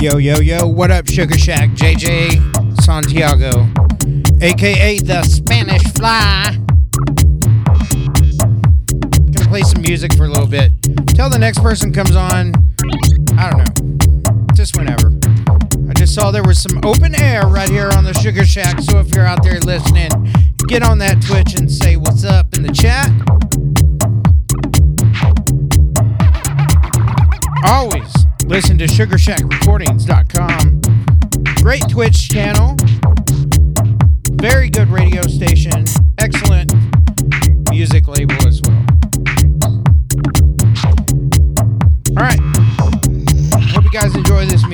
Yo, yo, yo, what up, Sugar Shack? JJ Santiago, aka the Spanish Fly. Gonna play some music for a little bit. Till the next person comes on, I don't know, just whenever. I just saw there was some open air right here on the Sugar Shack, so if you're out there listening, get on that Twitch and say what's up in the chat. Always listen to sugarshackrecordings.com. Great Twitch channel. Very good radio station. Excellent music label as well. All right. Hope you guys enjoy this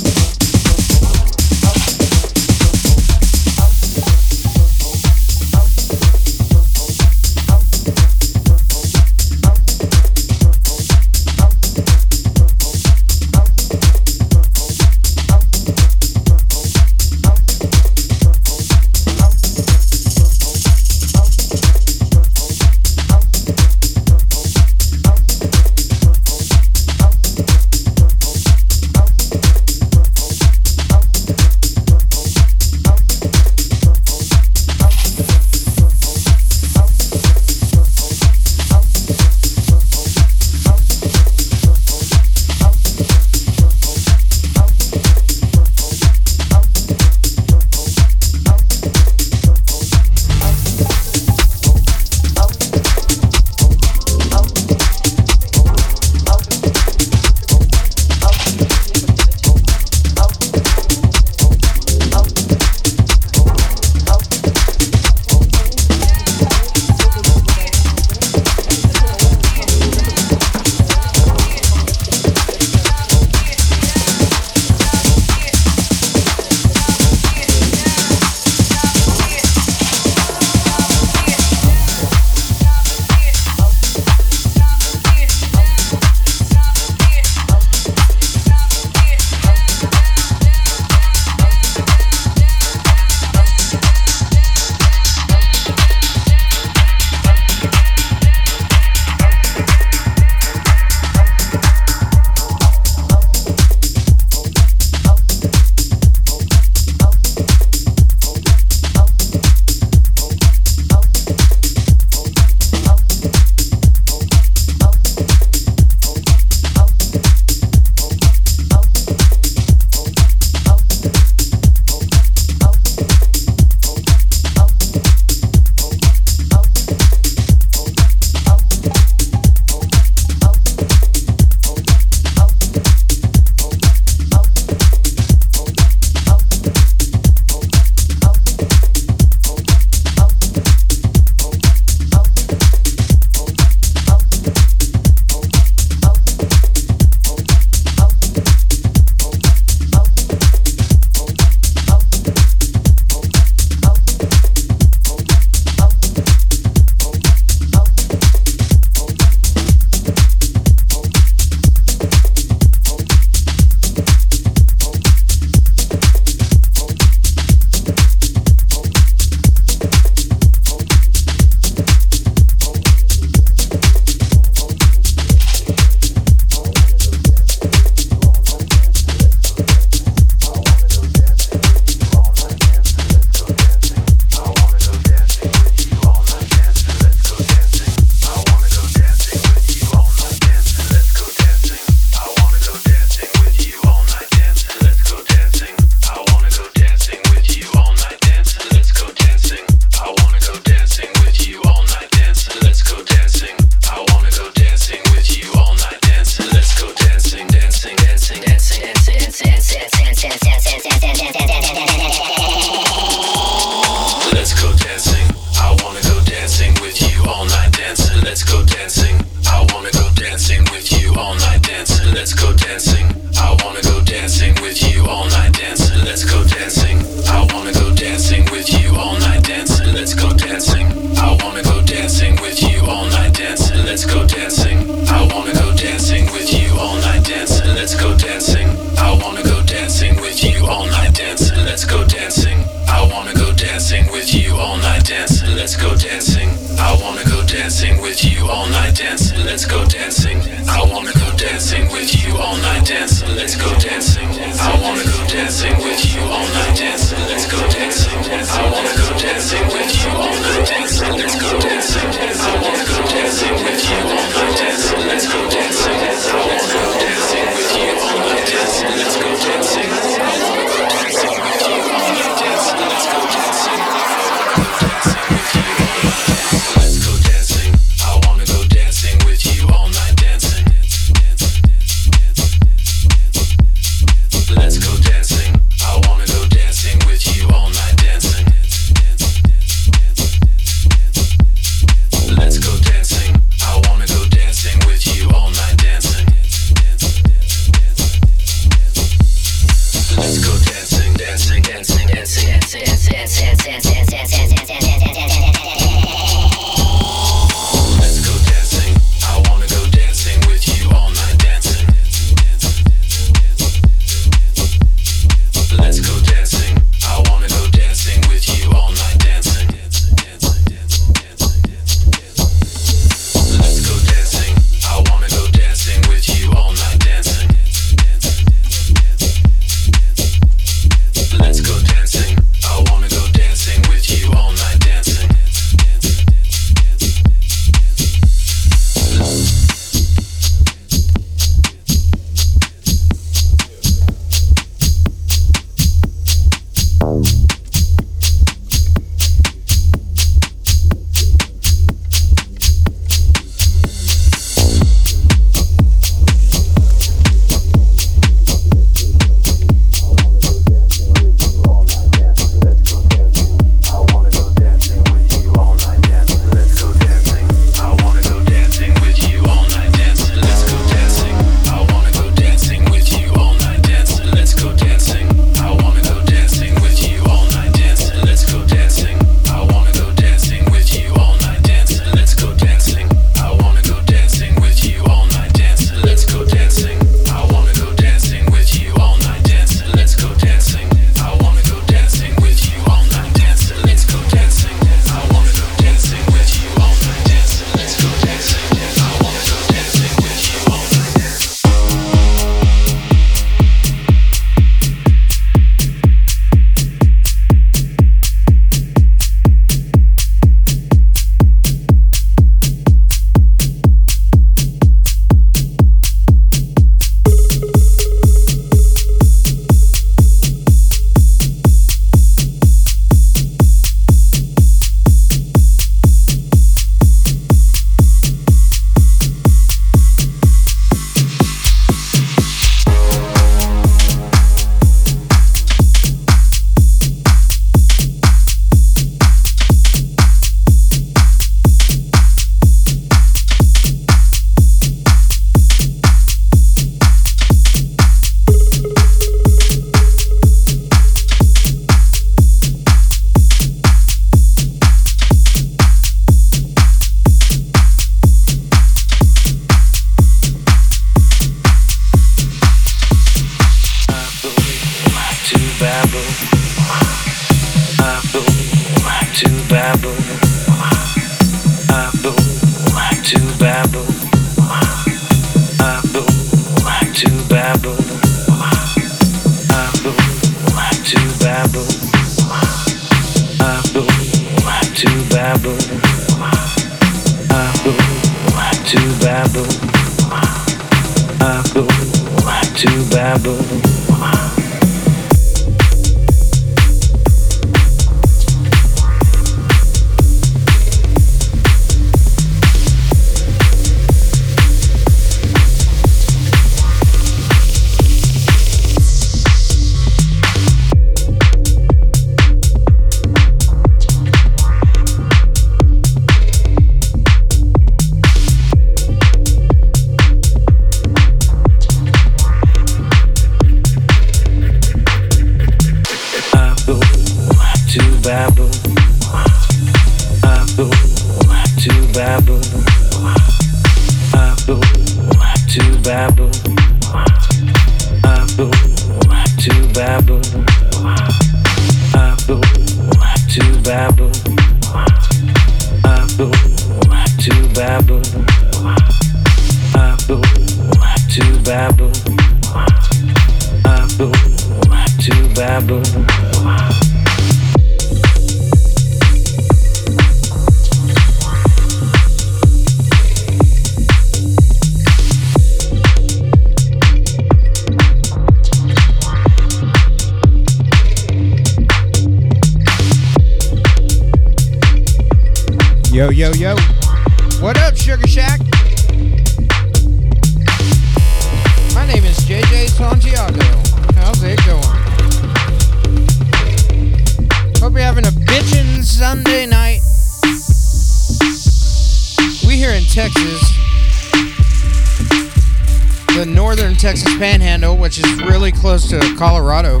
Colorado.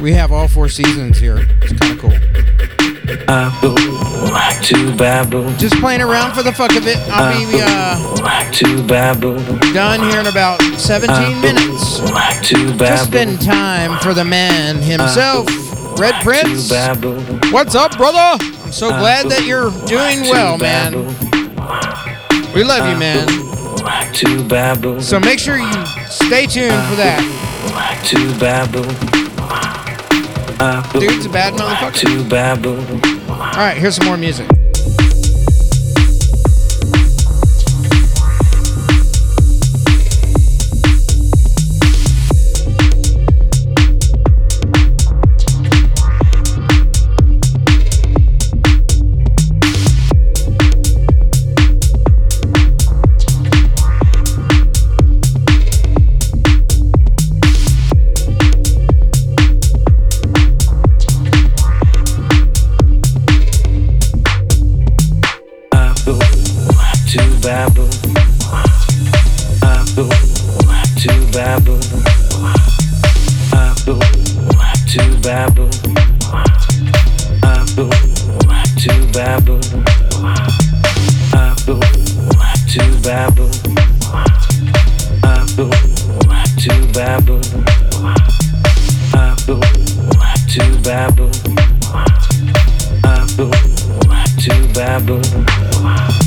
We have all four seasons here. It's kind of cool. Just playing around for the fuck of it. I'll be uh, done here in about 17 minutes. Just spend time for the man himself, Red Prince. What's up, brother? I'm so glad that you're doing well, man. We love you, man. So make sure you stay tuned for that Dude's a bad motherfucker. All right, here's some more music. Babel, Babel, to Babel, Babel, to Babel, Babel, to Babel, Babel, to Babel, Babel, to Babel, Babel, to Babel.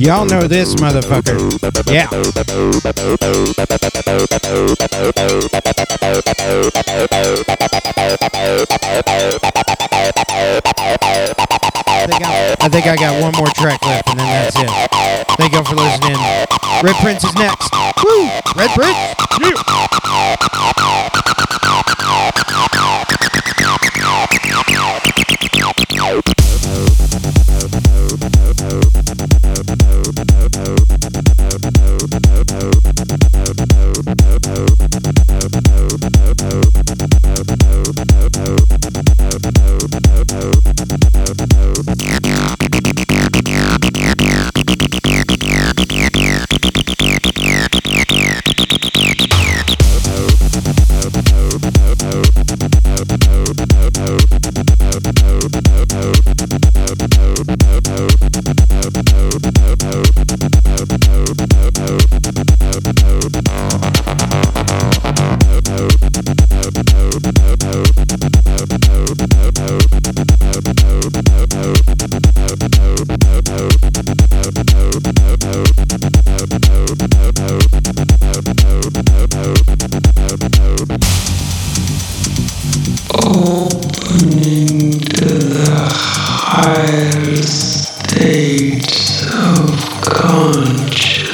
Y'all know this motherfucker. Yeah. I think I, got one more track left, and then that's it. Thank y'all for listening. Red Prince is next. Woo! Red Prince. consciousness.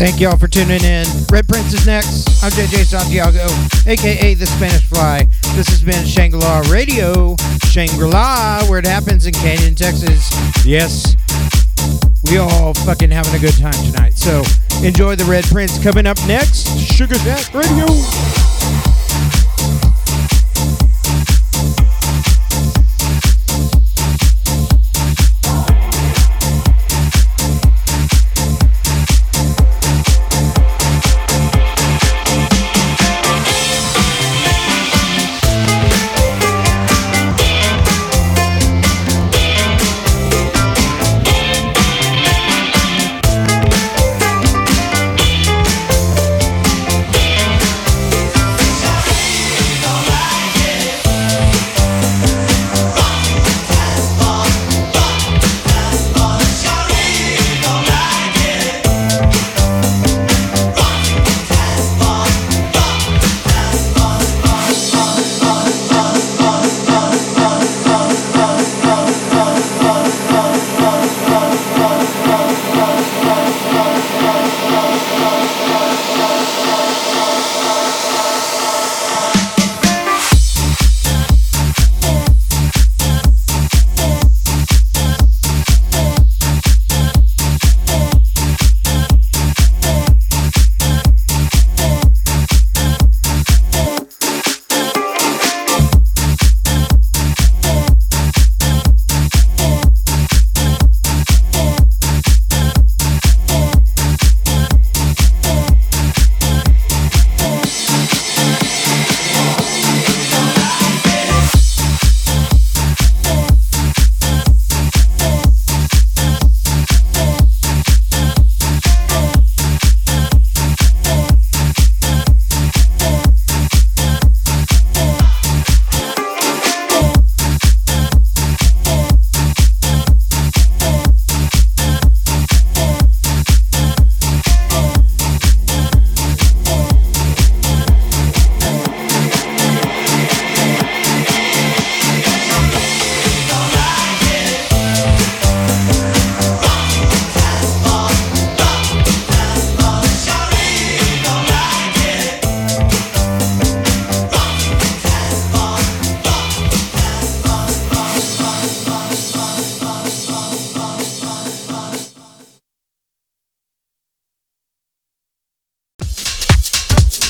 Thank y'all for tuning in. Red Prince is next. I'm JJ Santiago, aka the Spanish Fly. This has been Shangri-La Radio, Shangri-La, where it happens in Canyon, Texas. Yes, we all fucking having a good time tonight. So enjoy the Red Prince coming up next. Sugar Shack Radio.